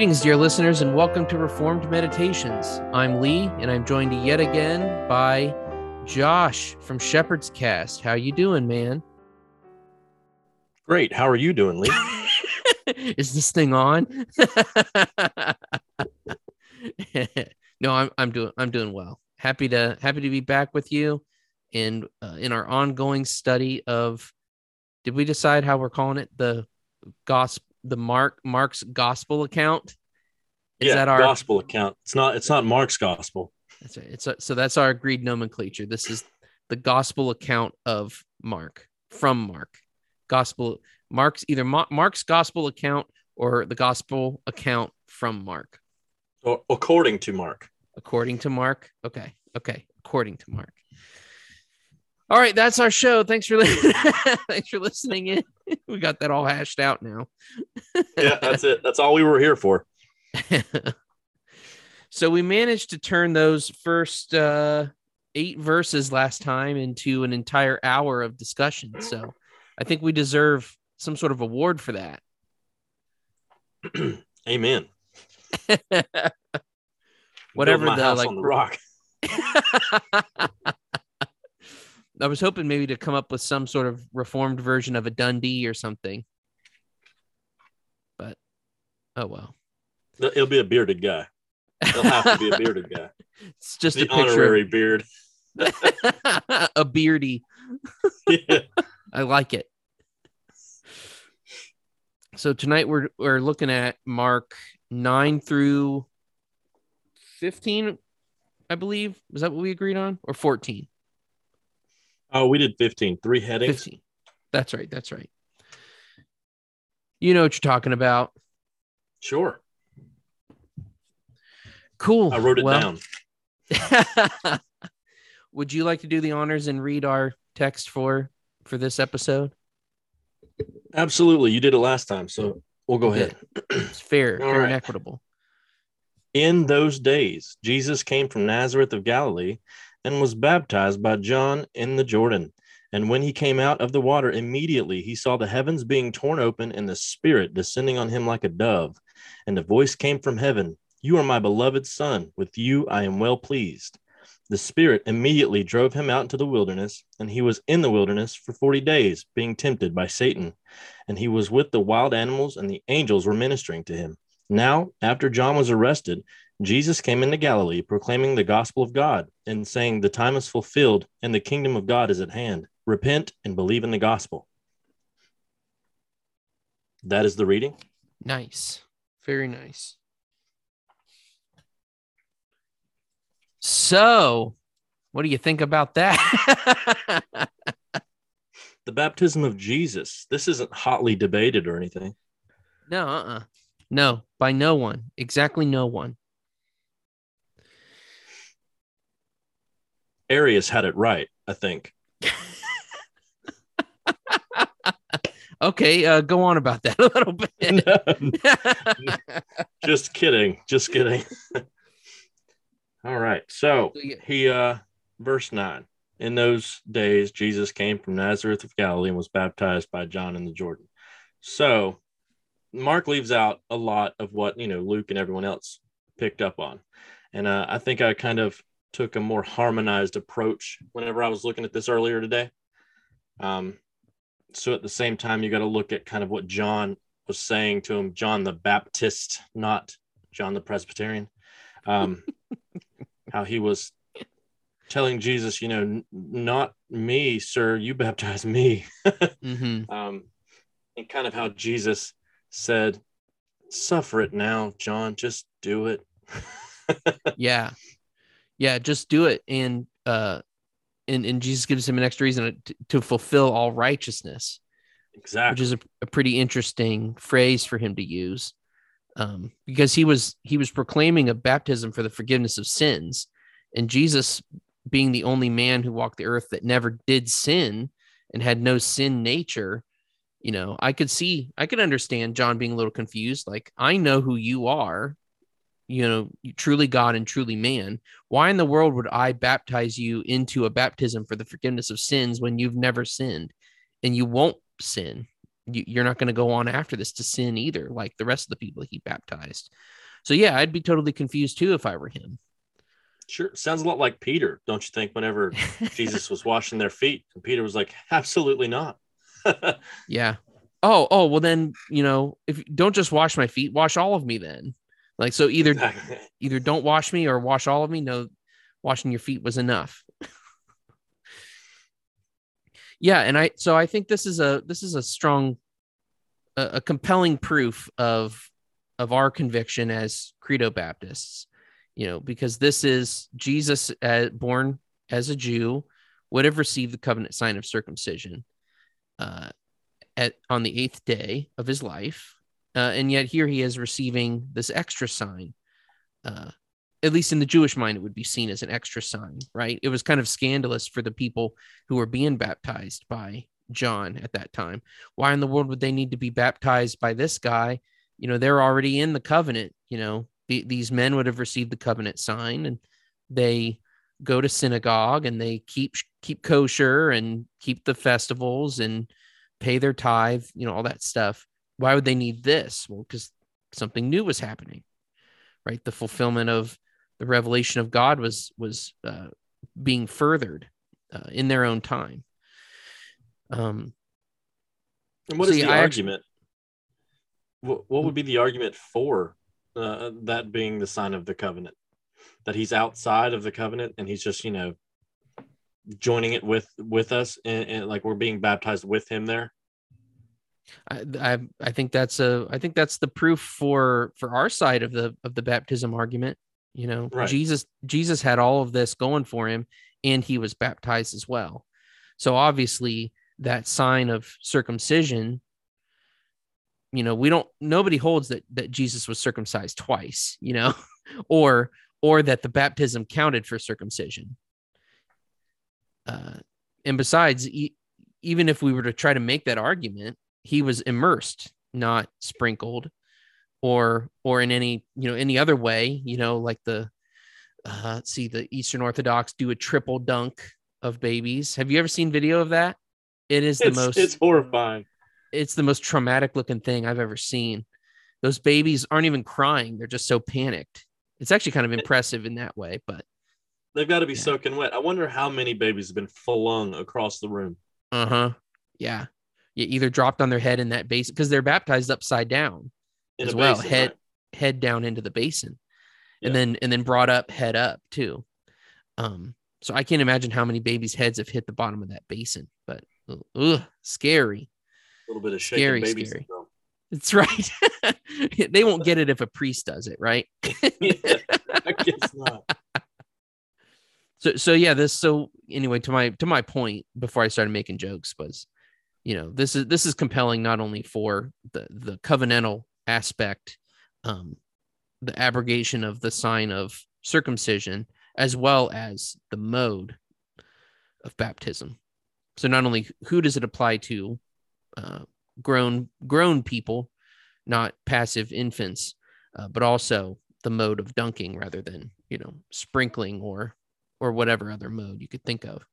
Greetings, dear listeners, and welcome to Reformed Meditations. I'm Lee, and I'm joined yet again by Josh from Shepherd's Cast. How you doing, man? Great. How are you doing, Lee? Is this thing on? no, I'm I'm doing I'm doing well. Happy to happy to be back with you, and uh, in our ongoing study of. Did we decide how we're calling it? The gospel the Mark Mark's gospel account. Is yeah, that our gospel account? It's not. It's not Mark's gospel. That's right. It's a, so that's our agreed nomenclature. This is the gospel account of Mark from Mark. Gospel Mark's either Mark's gospel account or the gospel account from Mark. Or according to Mark. According to Mark. Okay. Okay. According to Mark. All right, that's our show. Thanks for li- thanks for listening in. We got that all hashed out now. yeah, that's it. That's all we were here for. so we managed to turn those first uh, eight verses last time into an entire hour of discussion. So I think we deserve some sort of award for that. Amen. Whatever the like the rock. I was hoping maybe to come up with some sort of reformed version of a Dundie or something. But oh well. It'll be a bearded guy. It'll have to be a bearded guy. It's just the a picture honorary of... beard. a beardy. Yeah. I like it. So tonight we're we're looking at Mark 9 through 15, I believe. Is that what we agreed on? Or 14? Oh, we did 15. Three headings. 15. That's right. That's right. You know what you're talking about. Sure. Cool. I wrote it well, down. would you like to do the honors and read our text for for this episode? Absolutely. You did it last time, so we'll go ahead. It's fair, fair right. and equitable. In those days, Jesus came from Nazareth of Galilee and was baptized by John in the Jordan. And when he came out of the water, immediately he saw the heavens being torn open and the Spirit descending on him like a dove. And a voice came from heaven You are my beloved Son, with you I am well pleased. The Spirit immediately drove him out into the wilderness, and he was in the wilderness for forty days, being tempted by Satan. And he was with the wild animals, and the angels were ministering to him. Now, after John was arrested, Jesus came into Galilee proclaiming the gospel of God and saying, The time is fulfilled and the kingdom of God is at hand. Repent and believe in the gospel. That is the reading. Nice. Very nice. So, what do you think about that? the baptism of Jesus. This isn't hotly debated or anything. No, uh-uh. No, by no one. Exactly no one. Arius had it right, I think. okay, uh, go on about that a little bit. no, just kidding. Just kidding. All right. So he uh verse 9. In those days Jesus came from Nazareth of Galilee and was baptized by John in the Jordan. So Mark leaves out a lot of what, you know, Luke and everyone else picked up on. And uh, I think I kind of took a more harmonized approach whenever I was looking at this earlier today. Um, so at the same time, you got to look at kind of what John was saying to him, John the Baptist, not John the Presbyterian. Um, how he was telling Jesus, you know, not me, sir, you baptize me. mm-hmm. um, and kind of how Jesus said, suffer it now, John, just do it. yeah yeah, just do it. And uh and, and Jesus gives him an extra reason to, to fulfill all righteousness. Exactly. Which is a, a pretty interesting phrase for him to use. Um, because he was he was proclaiming a baptism for the forgiveness of sins. And Jesus being the only man who walked the earth that never did sin and had no sin nature, you know, I could see, I could understand John being a little confused. Like, I know who you are you know, truly God and truly man, why in the world would I baptize you into a baptism for the forgiveness of sins when you've never sinned and you won't sin? you, are not going to go on after this to sin either, like the rest of the people he baptized. So yeah, I'd be totally confused too if I were him. Sure, sounds a lot like Peter, don't you think? Whenever Jesus was washing their feet, and Peter was like, "Absolutely not." yeah. Oh, oh, well then, you know, if don't just wash my feet, wash all of me then. Like so either either don't wash me or wash all of me. No, washing your feet was enough. yeah, and I so I think this is a this is a strong a, a compelling proof of of our conviction as credo Baptists, you know, because this is Jesus uh, born as a Jew would have received the covenant sign of circumcision uh, at on the eighth day of his life uh, and yet here he is receiving this extra sign. Uh, at least in the Jewish mind, it would be seen as an extra sign, right? It was kind of scandalous for the people who were being baptized by John at that time. Why in the world would they need to be baptized by this guy? You know, they're already in the covenant. You know, the, these men would have received the covenant sign and they go to synagogue and they keep keep kosher and keep the festivals and pay their tithe, you know, all that stuff why would they need this? Well, because something new was happening, right? The fulfillment of the revelation of God was was uh, being furthered uh, in their own time. Um, and what so is the I argument? Actually, what, what would be the argument for uh, that being the sign of the covenant? That he's outside of the covenant and he's just you know joining it with with us and, and like we're being baptized with him there I, I, I think that's a I think that's the proof for for our side of the of the baptism argument. You know, right. Jesus Jesus had all of this going for him, and he was baptized as well. So obviously, that sign of circumcision. You know, we don't. Nobody holds that that Jesus was circumcised twice. You know, or or that the baptism counted for circumcision. Uh, and besides, e- even if we were to try to make that argument, he was immersed, not sprinkled or or in any you know any other way you know like the uh see the eastern orthodox do a triple dunk of babies. Have you ever seen video of that? It is the most it's horrifying. It's the most traumatic looking thing i've ever seen. Those babies aren't even crying. They're just so panicked. It's actually kind of impressive in that way but they've got to be yeah. soaking wet. I wonder how many babies have been flung across the room. Uh-huh. Yeah either dropped on their head in that basin because they're baptized upside down in as well, basin, head right? head down into the basin, yeah. and then and then brought up head up too. Um, so I can't imagine how many babies' heads have hit the bottom of that basin, but ugh, scary. A little bit of scary, baby scary. Syndrome. That's right. they won't get it if a priest does it, right? yeah, I guess not. So so yeah, this so anyway to my to my point before I started making jokes was you know this is this is compelling not only for the the covenantal aspect um the abrogation of the sign of circumcision as well as the mode of baptism. So not only who does it apply to uh, grown grown people not passive infants uh, but also the mode of dunking rather than you know sprinkling or or whatever other mode you could think of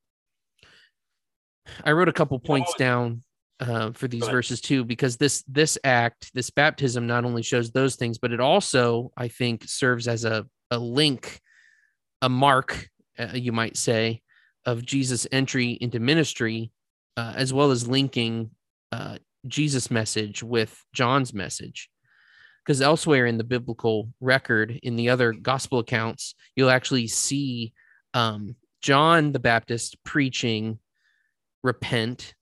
I wrote a couple points down uh, for these verses too, because this this act, this baptism, not only shows those things, but it also, I think, serves as a a link, a mark, uh, you might say, of Jesus' entry into ministry, uh, as well as linking uh, Jesus' message with John's message. Because elsewhere in the biblical record, in the other gospel accounts, you'll actually see um, John the Baptist preaching repent,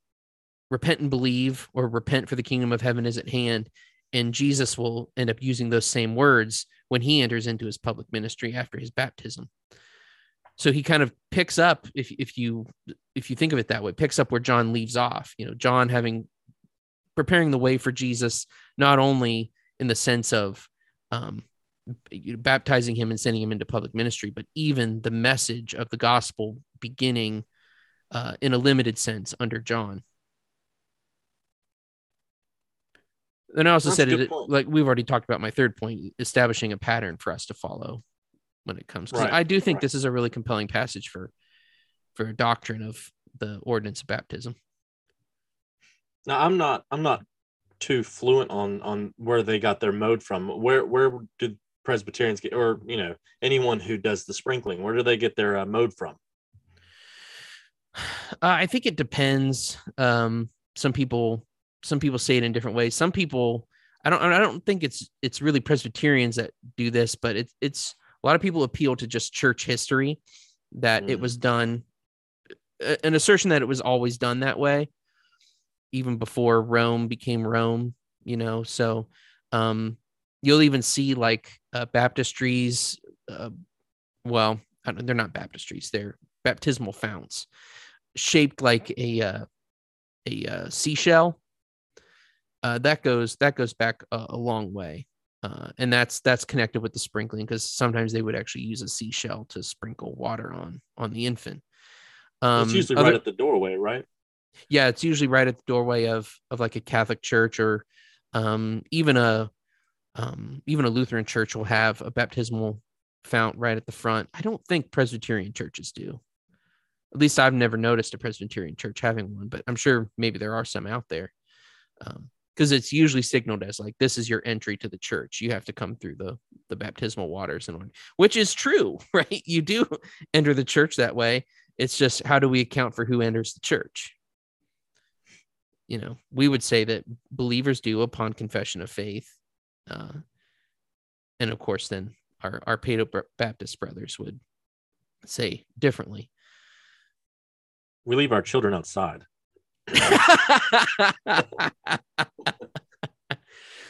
repent and believe, or repent for the kingdom of heaven is at hand. And Jesus will end up using those same words when he enters into his public ministry after his baptism. So he kind of picks up, if if you if you think of it that way, picks up where John leaves off. You know, John having preparing the way for Jesus, not only in the sense of um, baptizing him and sending him into public ministry, but even the message of the gospel beginning uh, in a limited sense under John. And I also That's said it like we've already talked about my third point, establishing a pattern for us to follow when it comes. Right. I do think right. this is a really compelling passage for for a doctrine of the ordinance of baptism. Now I'm not I'm not too fluent on on where they got their mode from. Where where did Presbyterians get, or you know, anyone who does the sprinkling, where do they get their uh, mode from? Uh, I think it depends. Um, some people some people say it in different ways. Some people I don't I don't think it's it's really Presbyterians that do this, but it's it's a lot of people appeal to just church history that mm. it was done an assertion that it was always done that way even before Rome became Rome, you know. So um you'll even see like uh, baptistries uh, well, they're not baptistries, they're baptismal founts shaped like a uh, a uh, seashell uh, that goes that goes back a, a long way, uh, and that's that's connected with the sprinkling because sometimes they would actually use a seashell to sprinkle water on on the infant. Um, it's usually other, right at the doorway, right? Yeah, it's usually right at the doorway of of like a Catholic church or um, even a um, even a Lutheran church will have a baptismal fount right at the front. I don't think Presbyterian churches do. At least I've never noticed a Presbyterian church having one, but I'm sure maybe there are some out there. Um, because it's usually signaled as like this is your entry to the church. You have to come through the the baptismal waters and which is true right? You do enter the church that way. It's just how do we account for who enters the church? You know we would say that believers do upon confession of faith uh, and of course then our our Paedo Baptist brothers would say differently we leave our children outside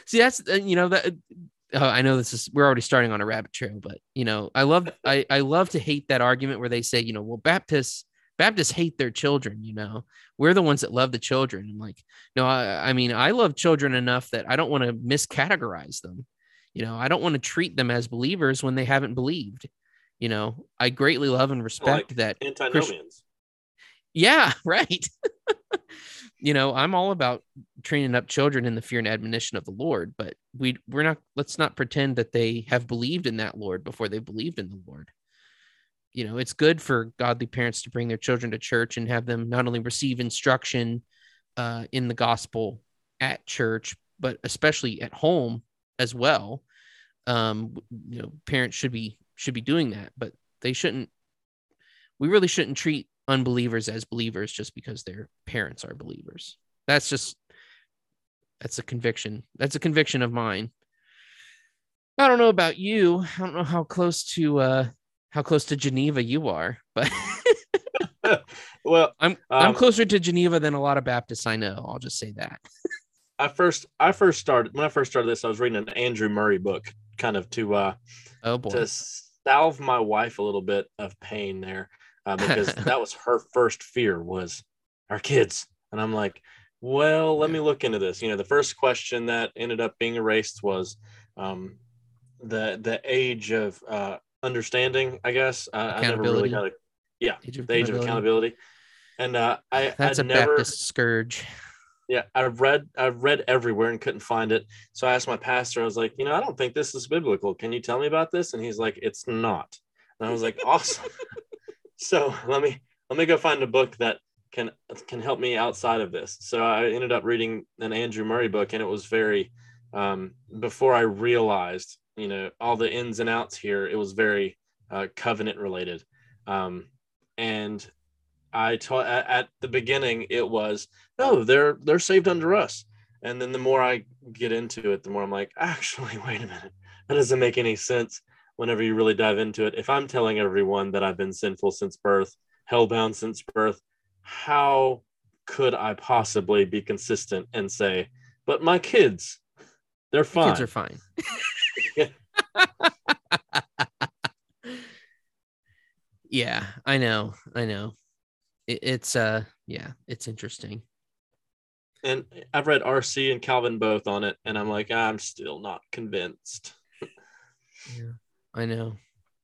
See, that's uh, you know that. Uh, I know this is we're already starting on a rabbit trail, but you know, I love I I love to hate that argument where they say, you know, well, Baptists Baptists hate their children. You know, we're the ones that love the children. I'm like, no, I, I mean, I love children enough that I don't want to miscategorize them. You know, I don't want to treat them as believers when they haven't believed. You know, I greatly love and respect like that. Antinomians. Yeah, right. you know, I'm all about training up children in the fear and admonition of the Lord, but we we're not let's not pretend that they have believed in that Lord before they believed in the Lord. You know, it's good for godly parents to bring their children to church and have them not only receive instruction uh, in the gospel at church, but especially at home as well. Um, you know, parents should be should be doing that, but they shouldn't. We really shouldn't treat unbelievers as believers just because their parents are believers. That's just that's a conviction. That's a conviction of mine. I don't know about you. I don't know how close to uh how close to Geneva you are, but well, I'm um, I'm closer to Geneva than a lot of Baptists I know. I'll just say that. I first I first started when I first started this, I was reading an Andrew Murray book, kind of to uh oh boy. to salve my wife a little bit of pain there uh, because that was her first fear was our kids. And I'm like, well, let me look into this. You know, the first question that ended up being erased was um, the the age of uh, understanding. I guess uh, I never really got a yeah age the age of accountability. And uh, I that's a never, Baptist scourge. Yeah, I've read I've read everywhere and couldn't find it. So I asked my pastor. I was like, you know, I don't think this is biblical. Can you tell me about this? And he's like, it's not. And I was like, awesome so let me let me go find a book that can can help me outside of this. So I ended up reading an Andrew Murray book, and it was very um, before I realized, you know, all the ins and outs here. It was very uh, covenant related, um, and I taught at, at the beginning it was no, they're they're saved under us, and then the more I get into it, the more I'm like, actually, wait a minute, that doesn't make any sense whenever you really dive into it. If I'm telling everyone that I've been sinful since birth, hellbound since birth, how could I possibly be consistent and say, but my kids, they're fine. Kids are fine. yeah, I know. I know. It, it's uh yeah, it's interesting. And I've read RC and Calvin both on it, and I'm like, I'm still not convinced. yeah. I know.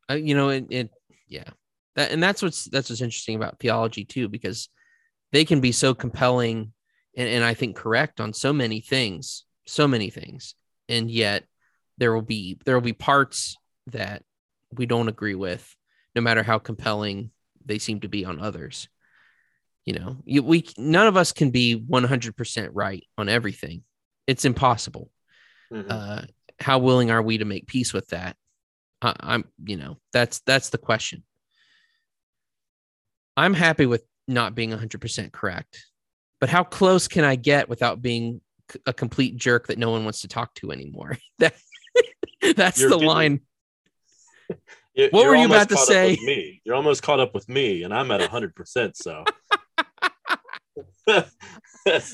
I, you know, it, it, yeah. That, and that's what's, that's what's interesting about theology too, because they can be so compelling and, and I think correct on so many things, so many things. And yet there will be, there will be parts that we don't agree with, no matter how compelling they seem to be on others. You know, you, we, none of us can be 100% right on everything. it's impossible. Mm-hmm. Uh, how willing are we to make peace with that? I, I'm, you know, that's that's the question. I'm happy with not being 100% correct, but how close can I get without being a complete jerk that no one wants to talk to anymore? that that's You're the getting, line. You, what were you about to say? Me, you're almost caught up with me, and I'm at 100. percent So that,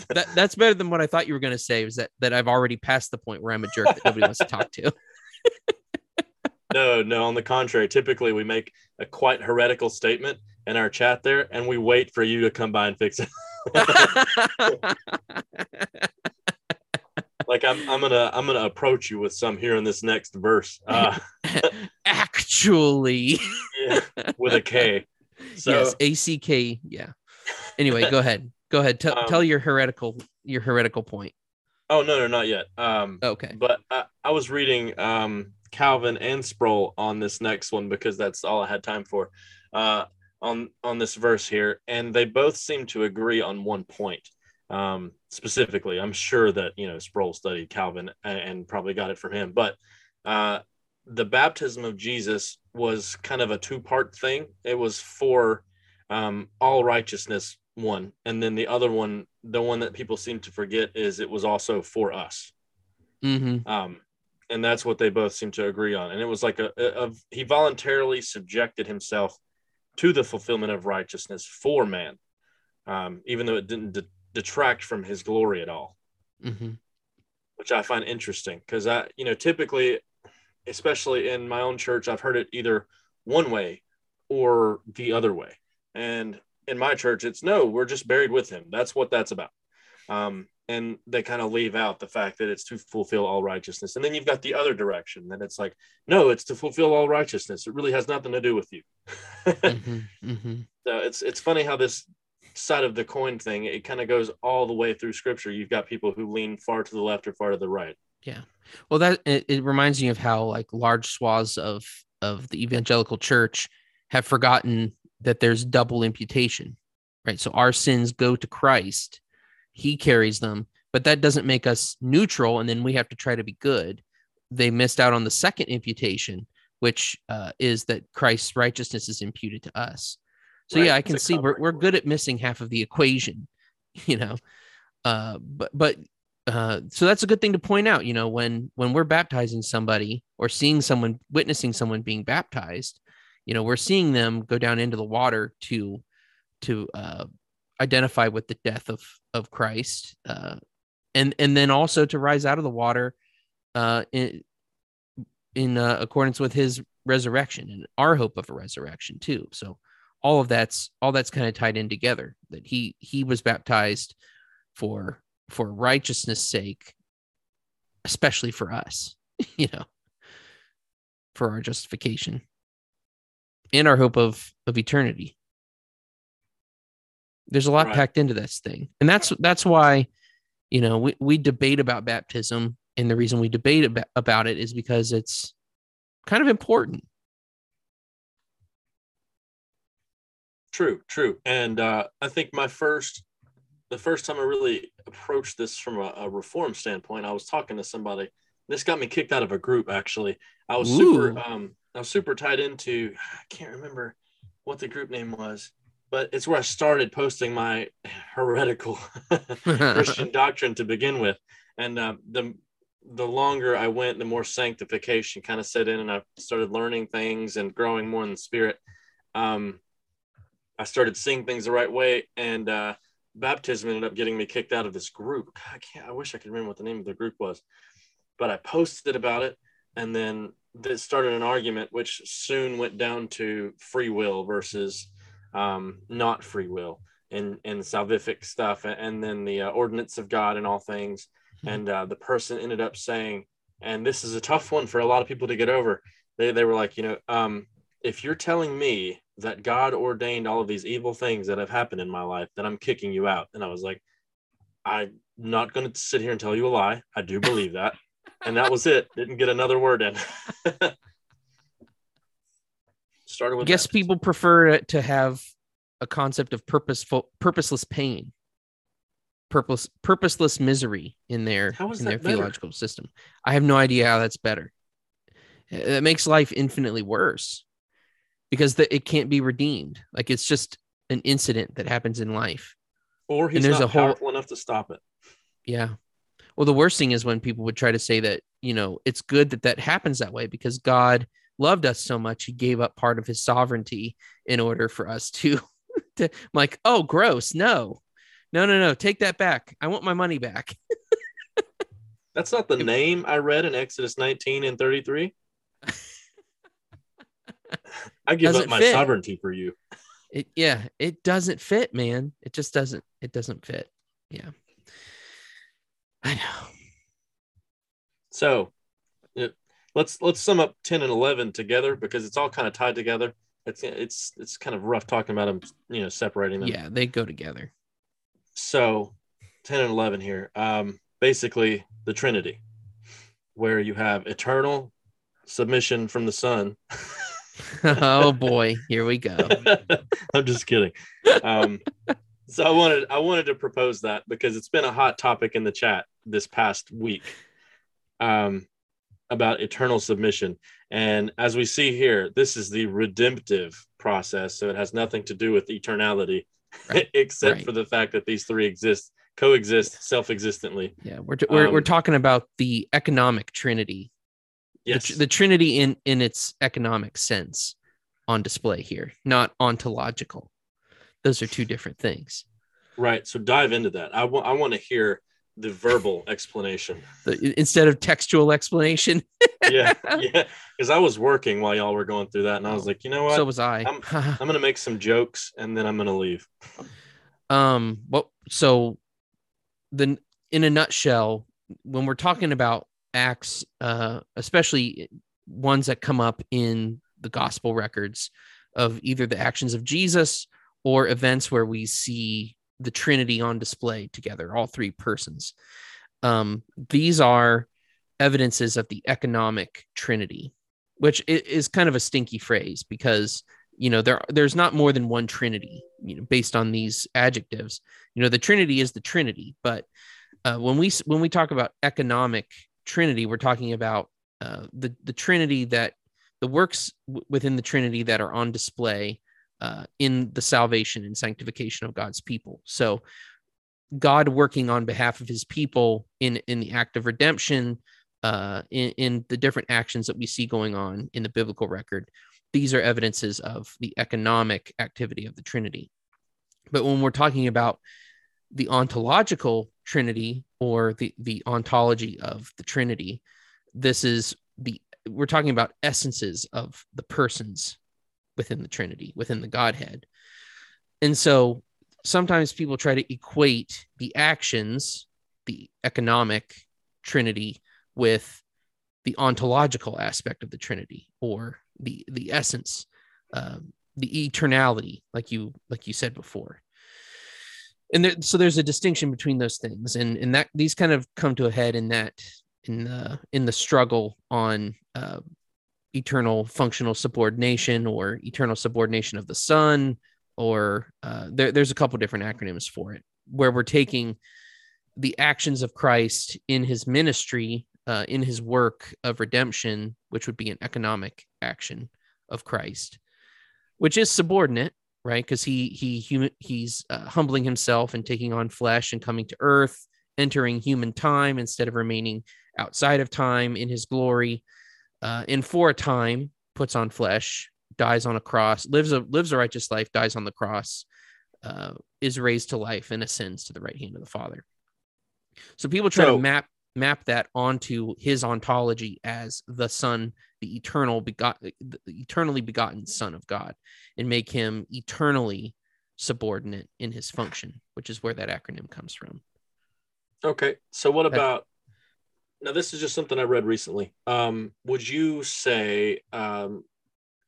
that's better than what I thought you were going to say. Was that that I've already passed the point where I'm a jerk that nobody wants to talk to? No, no. On the contrary, typically we make a quite heretical statement in our chat there, and we wait for you to come by and fix it. like I'm, I'm gonna I'm gonna approach you with some here in this next verse. Uh, Actually, yeah, with a K. So, yes, A C K. Yeah. Anyway, go ahead. Go ahead. T- um, tell your heretical your heretical point. Oh no, no, not yet. Um, okay. But I, I was reading um, Calvin and Sproul on this next one because that's all I had time for. Uh, on on this verse here, and they both seem to agree on one point um, specifically. I'm sure that you know Sproul studied Calvin and, and probably got it from him, but uh, the baptism of Jesus was kind of a two part thing. It was for um, all righteousness one, and then the other one, the one that people seem to forget, is it was also for us. Mm-hmm. Um, and that's what they both seem to agree on. And it was like a, a, a he voluntarily subjected himself to the fulfillment of righteousness for man, um, even though it didn't de- detract from his glory at all. Mm-hmm. Which I find interesting because I, you know, typically, especially in my own church, I've heard it either one way or the other way. And in my church, it's no, we're just buried with him. That's what that's about. Um, and they kind of leave out the fact that it's to fulfill all righteousness. And then you've got the other direction that it's like, no, it's to fulfill all righteousness. It really has nothing to do with you. mm-hmm, mm-hmm. So it's it's funny how this side of the coin thing it kind of goes all the way through Scripture. You've got people who lean far to the left or far to the right. Yeah, well, that it, it reminds me of how like large swaths of of the evangelical church have forgotten that there's double imputation, right? So our sins go to Christ he carries them, but that doesn't make us neutral. And then we have to try to be good. They missed out on the second imputation, which uh, is that Christ's righteousness is imputed to us. So right. yeah, I can see we're, we're good at missing half of the equation, you know. Uh, but but uh, so that's a good thing to point out. You know, when when we're baptizing somebody or seeing someone witnessing someone being baptized, you know, we're seeing them go down into the water to to uh, identify with the death of of Christ, uh, and and then also to rise out of the water, uh, in in uh, accordance with His resurrection and our hope of a resurrection too. So all of that's all that's kind of tied in together. That he he was baptized for for righteousness' sake, especially for us, you know, for our justification and our hope of of eternity. There's a lot right. packed into this thing. And that's that's why, you know, we, we debate about baptism. And the reason we debate about, about it is because it's kind of important. True, true. And uh, I think my first, the first time I really approached this from a, a reform standpoint, I was talking to somebody. This got me kicked out of a group. Actually, I was Ooh. super, um, I was super tied into. I can't remember what the group name was but it's where I started posting my heretical Christian doctrine to begin with. And uh, the the longer I went, the more sanctification kind of set in, and I started learning things and growing more in the spirit. Um, I started seeing things the right way, and uh, baptism ended up getting me kicked out of this group. I can't. I wish I could remember what the name of the group was, but I posted about it, and then it started an argument, which soon went down to free will versus um, not free will and and salvific stuff and then the uh, ordinance of god and all things. Mm-hmm. and uh, the person ended up saying and this is a tough one for a lot of people to get over they, they were like you know um, if you're telling me that god ordained all of these evil things that have happened in my life then i'm kicking you out. And i was like i'm not going to sit here and tell you a lie. I do believe that and that was it didn't get another word in started with. I guess that. people prefer to have a concept of purposeful, purposeless pain. purpose purposeless misery in their How is in their better? theological system. I have no idea how that's better. It makes life infinitely worse because the, it can't be redeemed. Like it's just an incident that happens in life. Or he's there's not a whole- powerful enough to stop it. Yeah. Well, the worst thing is when people would try to say that, you know, it's good that that happens that way because God loved us so much, he gave up part of his sovereignty in order for us to, to I'm like, oh, gross. No, no, no, no. Take that back. I want my money back. That's not the name I read in Exodus 19 and 33. I give up Doesn't my fit. sovereignty for you. It, yeah, it doesn't fit, man. It just doesn't, it doesn't fit. Yeah. I know. So it, let's let's sum up 10 and 11 together because it's all kind of tied together. It's it's it's kind of rough talking about them, you know, separating them. Yeah, they go together. So 10 and 11 here. Um, basically the Trinity, where you have eternal submission from the Son. oh boy, here we go. I'm just kidding. Um, so I wanted I wanted to propose that because it's been a hot topic in the chat this past week um, about eternal submission. And as we see here, this is the redemptive process. So it has nothing to do with eternality, Right. except Right. for the fact that these three exist, coexist self-existently. Yeah, we're we're, we're Um, talking about the economic trinity the Yes. tr- the, Trinity in in its economic sense on display here, not ontological. Those are two different things. right. So dive into that. I want I want to hear the verbal explanation. The, instead of textual explanation, Yeah. yeah. Because I was working while y'all were going through that. And I was like, you know what? so was I. I'm going to make some jokes and then I'm going to leave. um, Well, So, the in a nutshell, when we're talking about acts, uh, especially ones that come up in the gospel records of either the actions of Jesus or events where we see the Trinity on display together, all three persons. Um, these are evidences of the economic Trinity, which is kind of a stinky phrase because you know there there's not more than one Trinity, you know, based on these adjectives. You know, the Trinity is the Trinity, but uh, when we when we talk about economic Trinity, we're talking about uh, the the Trinity that the works w- within the Trinity that are on display uh, in the salvation and sanctification of God's people. So, God working on behalf of His people in in the act of redemption, uh, in, in the different actions that we see going on in the biblical record. These are evidences of the economic activity of the Trinity. But when we're talking about the ontological Trinity or the the ontology of the Trinity, this is the we're talking about essences of the persons within the Trinity, within the Godhead. And so sometimes people try to equate the actions, the economic Trinity, with the ontological aspect of the Trinity or the the essence, um, the eternality, like you like you said before. And there, so there's a distinction between those things, and and that these kind of come to a head in that in the in the struggle on uh, eternal functional subordination or eternal subordination of the Son, or uh, there, there's a couple different acronyms for it, where we're taking the actions of Christ in his ministry, uh, in his work of redemption, which would be an economic action of Christ, which is subordinate, right? Because he he human he's uh, humbling himself and taking on flesh and coming to earth, entering human time instead of remaining outside of time in his glory, uh, and for a time puts on flesh, dies on a cross, lives a lives a righteous life, dies on the cross, uh, is raised to life, and ascends to the right hand of the Father. So people try So- to map map that onto his ontology as the Son, the eternal begot, the eternally begotten Son of God, and make him eternally subordinate in his function, which is where that acronym comes from. Okay. So what about now? This is just something I read recently. Um, would you say um,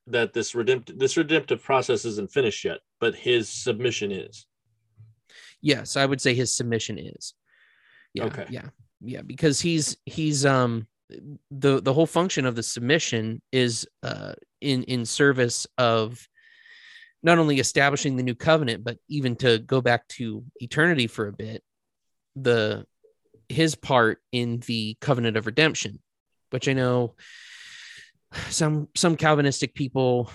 that this redemptive this redemptive process isn't finished yet, but his submission is? Yes, I would say his submission is. Yeah, Okay. yeah, yeah, because he's he's um the the whole function of the submission is uh in in service of not only establishing the new covenant, but even to go back to eternity for a bit. the his part in the covenant of redemption, which I know some some Calvinistic people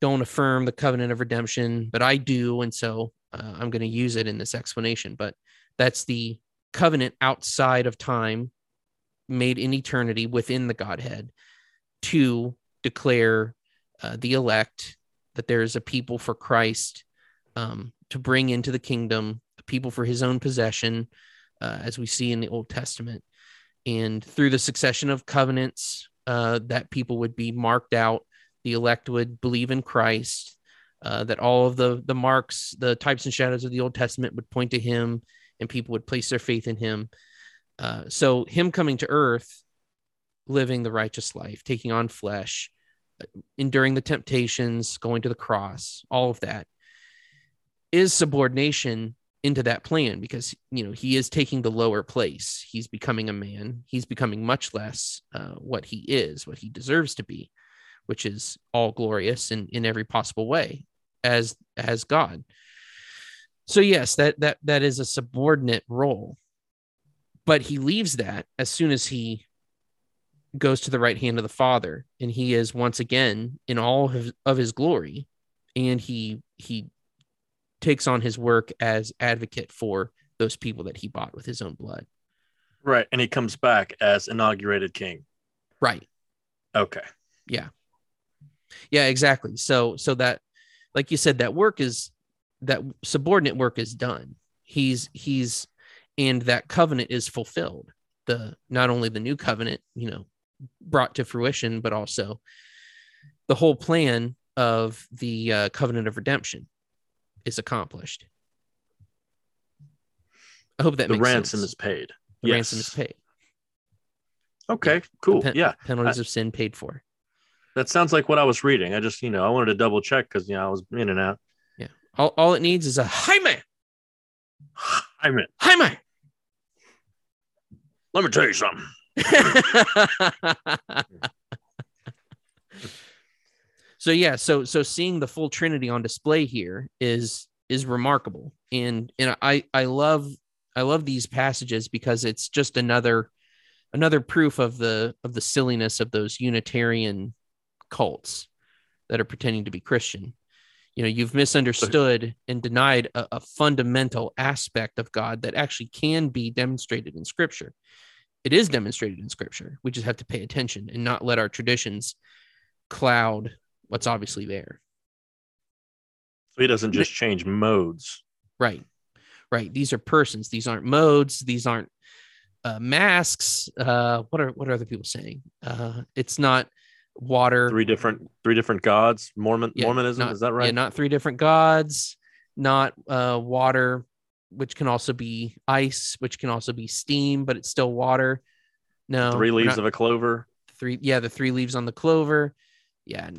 don't affirm the covenant of redemption, but I do, and so uh, I'm going to use it in this explanation. But that's the covenant outside of time, made in eternity within the Godhead, to declare uh, the elect that there is a people for Christ um, to bring into the kingdom, a people for His own possession, uh, as we see in the Old Testament, and through the succession of covenants uh, that people would be marked out. The elect would believe in Christ. Uh, that all of the the marks, the types and shadows of the Old Testament would point to Him, and people would place their faith in Him. Uh, so Him coming to Earth, living the righteous life, taking on flesh, enduring the temptations, going to the cross, all of that is subordination into that plan because you know he is taking the lower place. He's becoming a man. He's becoming much less uh, what he is what he deserves to be which is all glorious in in every possible way as as god. So yes that that that is a subordinate role. But he leaves that as soon as he goes to the right hand of the father and he is once again in all of his, of his glory and he he takes on his work as advocate for those people that he bought with his own blood. Right. And he comes back as inaugurated king. Right. Okay. Yeah. Yeah, exactly. So so that like you said that work is that subordinate work is done. He's he's and that covenant is fulfilled. The not only the new covenant, you know, brought to fruition, but also the whole plan of the uh, covenant of redemption is accomplished. I hope that the ransom sense. is paid. The yes. ransom is paid. Okay, yeah. cool. Pen- yeah, penalties I, of sin paid for. That sounds like what I was reading. I just, you know, I wanted to double check because you know I was in and out. Yeah, all, all it needs is a Jaime. Jaime. Jaime. Let me tell you something. so yeah so so seeing the full trinity on display here is is remarkable. And and i i love i love these passages because it's just another another proof of the of the silliness of those unitarian cults that are pretending to be christian. You know you've misunderstood and denied a, a fundamental aspect of god that actually can be demonstrated in scripture. It is demonstrated in scripture. We just have to pay attention and not let our traditions cloud what's obviously there. So he doesn't just change modes. Right. Right. These are persons. These aren't modes. These aren't uh, masks. Uh, what are what are other people saying? Uh, it's not water. Three different three different gods. Mormon yeah, Mormonism not, is that right? Yeah, not three different gods. Not uh, water, which can also be ice, which can also be steam, but it's still water. No, three leaves not, of a clover. Three, yeah, the three leaves on the clover yeah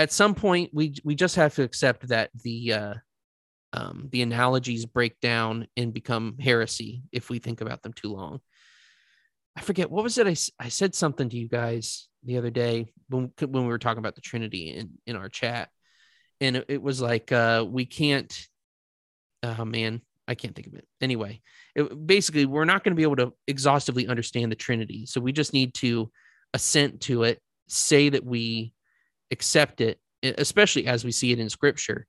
at some point we we just have to accept that the uh um the analogies break down and become heresy if we think about them too long. I forget what was it i, I said something to you guys the other day when, when we were talking about the trinity in in our chat. And it, it was like uh we can't oh man i can't think of it. Anyway it, basically we're not going to be able to exhaustively understand the trinity. So we just need to assent to it say that we accept it, especially as we see it in scripture,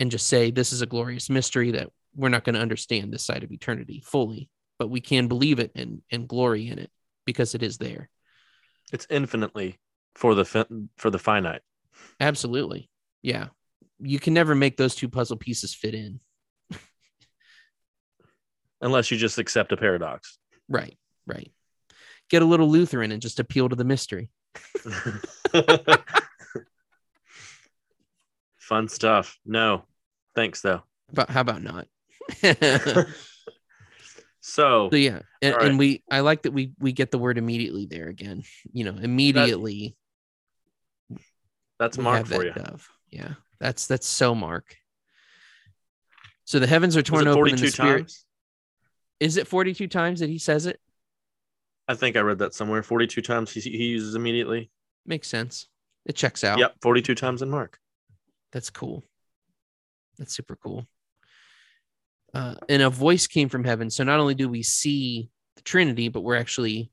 and just say this is a glorious mystery that we're not going to understand this side of eternity fully, but we can believe it and, and glory in it because it is there. It's infinitely for the fi- for the finite. Absolutely. Yeah. You can never make those two puzzle pieces fit in. Unless you just accept a paradox. Right. Right. Get a little Lutheran and just appeal to the mystery. Fun stuff. No, thanks though. But how about not? so, so yeah, and, right. and, we I like that we we get the word immediately there again. You know, immediately. That, that's Mark for you. Dove. Yeah, that's that's so Mark. So the heavens are torn open in the spirit. Times? Is it 42 times that he says it? I think I read that somewhere. 42 times he, he uses immediately. Makes sense. It checks out. Yep, 42 times in Mark. That's cool. That's super cool. Uh, and a voice came from heaven. So not only do we see the Trinity, but we're actually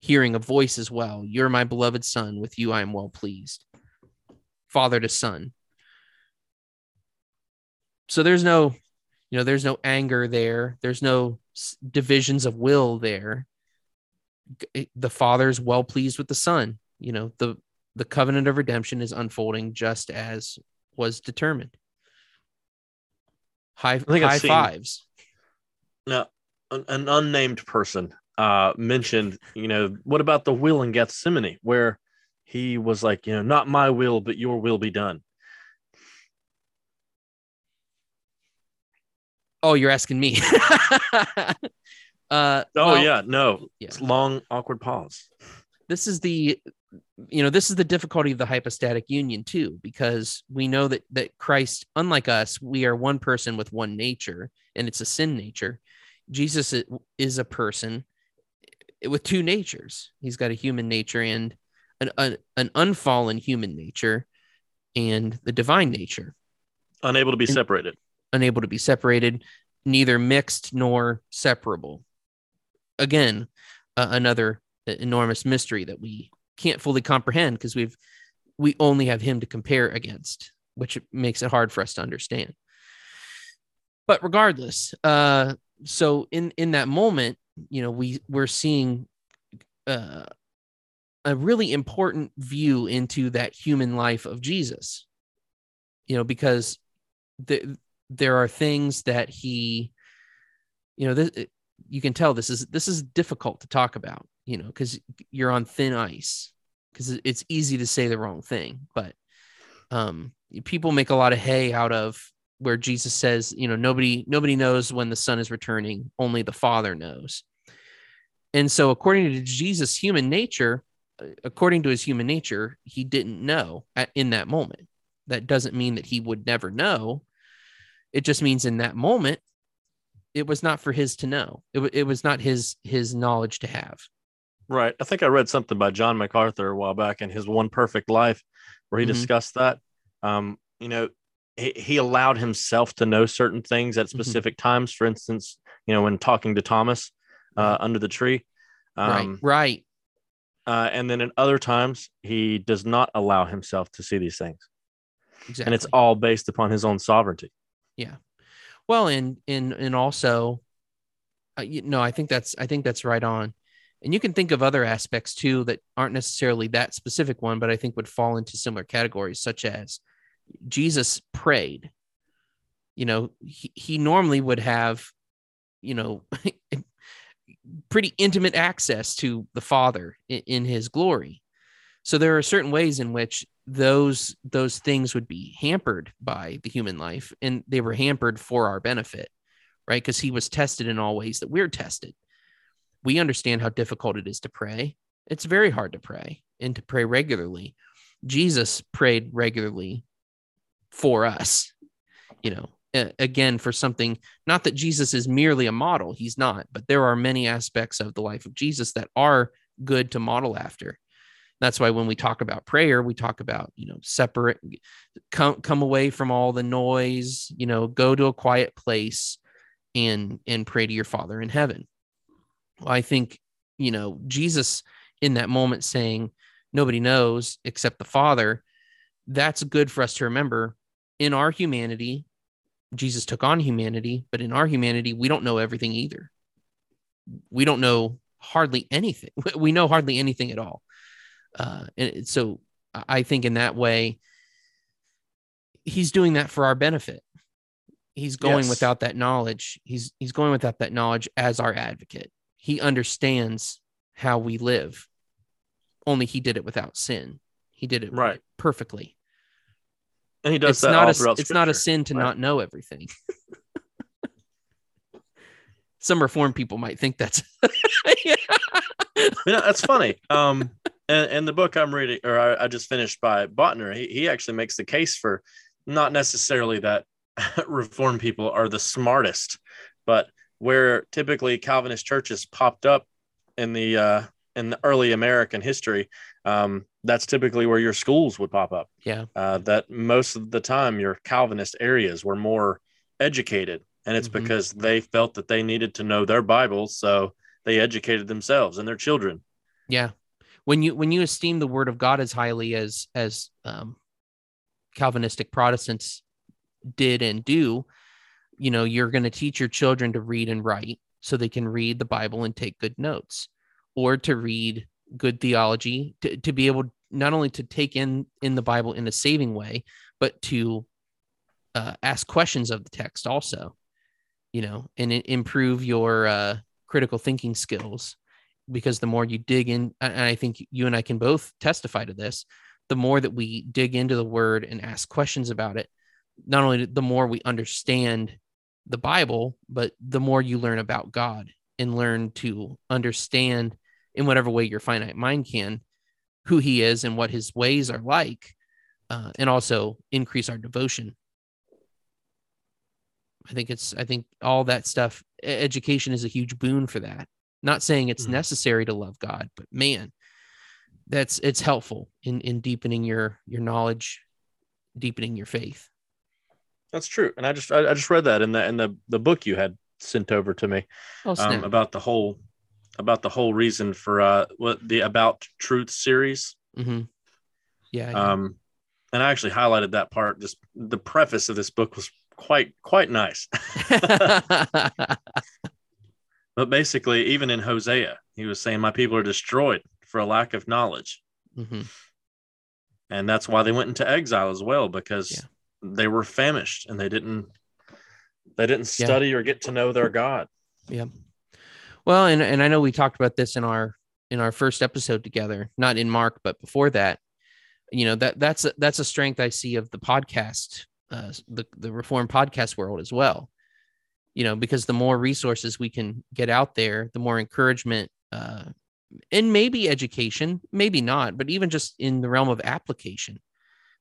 hearing a voice as well. You're my beloved son. With you, I am well pleased. Father to son. So there's no, you know, there's no anger there. There's no divisions of will there. The father's well pleased with the son. You know, the the covenant of redemption is unfolding just as was determined. High, high fives. Now, an, an unnamed person uh, mentioned, you know, what about the will in Gethsemane where he was like, you know, not my will, but your will be done. Oh, you're asking me. uh, oh well, yeah, no, yeah. It's long awkward pause. This is the, you know, this is the difficulty of the hypostatic union too, because we know that that Christ, unlike us, we are one person with one nature, and it's a sin nature. Jesus is a person with two natures. He's got a human nature and an, an, an unfallen human nature and the divine nature. Unable to be and separated. Unable to be separated, neither mixed nor separable. Again, uh, another enormous mystery that we can't fully comprehend because we've we only have him to compare against, which makes it hard for us to understand. But regardless, uh, so in in that moment, you know, we we're seeing uh, a really important view into that human life of Jesus. You know, because the, there are things that he, you know, this, you can tell this is this is difficult to talk about. You know, because you're on thin ice. Because it's easy to say the wrong thing, but um, people make a lot of hay out of where Jesus says, you know, nobody nobody knows when the son is returning, only the father knows. And so according to Jesus' human nature, uh, according to his human nature, he didn't know at, in that moment. That doesn't mean that he would never know. It just means in that moment, it was not for his to know. It, it was not his his knowledge to have. Right. I think I read something by John MacArthur a while back in his One Perfect Life, where he mm-hmm. discussed that. Um, you know, he, he allowed himself to know certain things at mm-hmm. specific mm-hmm. times. For instance, you know, when talking to Thomas uh, under the tree. Um, right. Right. Uh, and then at other times, he does not allow himself to see these things. Exactly. And it's all based upon his own sovereignty. Yeah. Well, and and and also, uh, you know, I think that's I think that's right on. And you can think of other aspects too that aren't necessarily that specific one, but I think would fall into similar categories, such as Jesus prayed. You know, he, he normally would have, you know, pretty intimate access to the Father in, in his glory. So there are certain ways in which those those things would be hampered by the human life, and they were hampered for our benefit, right? Because he was tested in all ways that we're tested. We understand how difficult it is to pray. It's very hard to pray and to pray regularly. Jesus prayed regularly for us, you know, again for something not that jesus is merely a model he's not but there are many aspects of the life of jesus that are good to model after that's why when we talk about prayer we talk about you know separate come come away from all the noise you know go to a quiet place and and pray to your father in heaven well, i think you know jesus in that moment saying nobody knows except the father that's good for us to remember in our humanity Jesus took on humanity, but in our humanity, we don't know everything either. We don't know hardly anything. We know hardly anything at all. Uh, and so I think in that way, he's doing that for our benefit. He's going yes. without that knowledge. He's he's going without that knowledge as our advocate. He understands how we live. Only he did it without sin. He did it right perfectly. And he does it's that not a, It's not a sin to right? not know everything. Some reformed people might think that's. yeah. you know, that's funny. Um, and, and the book I'm reading, or I, I just finished by Boettner, he, he actually makes the case for not necessarily that reformed people are the smartest, but where typically Calvinist churches popped up in the uh, in the early American history, um, that's typically where your schools would pop up. Yeah. Uh, that most of the time your Calvinist areas were more educated And it's mm-hmm. because they felt that they needed to know their Bible. So they educated themselves and their children. Yeah. When you when you esteem the word of God as highly as as um, Calvinistic Protestants did and do, you know, you're going to teach your children to read and write so they can read the Bible and take good notes or to read good theology to, to be able not only to take in in the bible in a saving way but to uh, ask questions of the text also you know and improve your uh, critical thinking skills because the more you dig in and i think you and i can both testify to this the more that we dig into the word and ask questions about it not only the more we understand the bible but the more you learn about god and learn to understand in whatever way your finite mind can who he is and what his ways are like uh, and also increase our devotion. I think it's i think all that stuff education is a huge boon for that not saying it's mm-hmm. necessary to love god but man that's it's helpful in in deepening your your knowledge deepening your faith that's true and i just i, I just read that in the in the the book you had sent over to me oh, um, about the whole about the whole reason for uh what the about truth series. Mm-hmm. Yeah, yeah. Um, and I actually highlighted that part. Just the preface of this book was quite quite nice. but basically, even in Hosea, he was saying, "My people are destroyed for a lack of knowledge," mm-hmm. and that's why they went into exile as well because yeah. they were famished and they didn't they didn't study yeah. or get to know their God. Yeah. Well, and and I know we talked about this in our in our first episode together, not in Mark, but before that. You know that that's a, that's a strength I see of the podcast, uh, the the Reform podcast world as well. You know, because the more resources we can get out there, the more encouragement, uh, and maybe education, maybe not, but even just in the realm of application,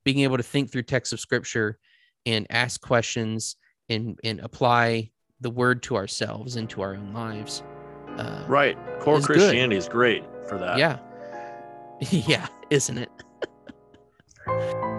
being able to think through texts of scripture and ask questions and and apply the word to ourselves and to our own lives uh, right. Core is Christianity good. is great for that. Yeah. yeah, isn't it?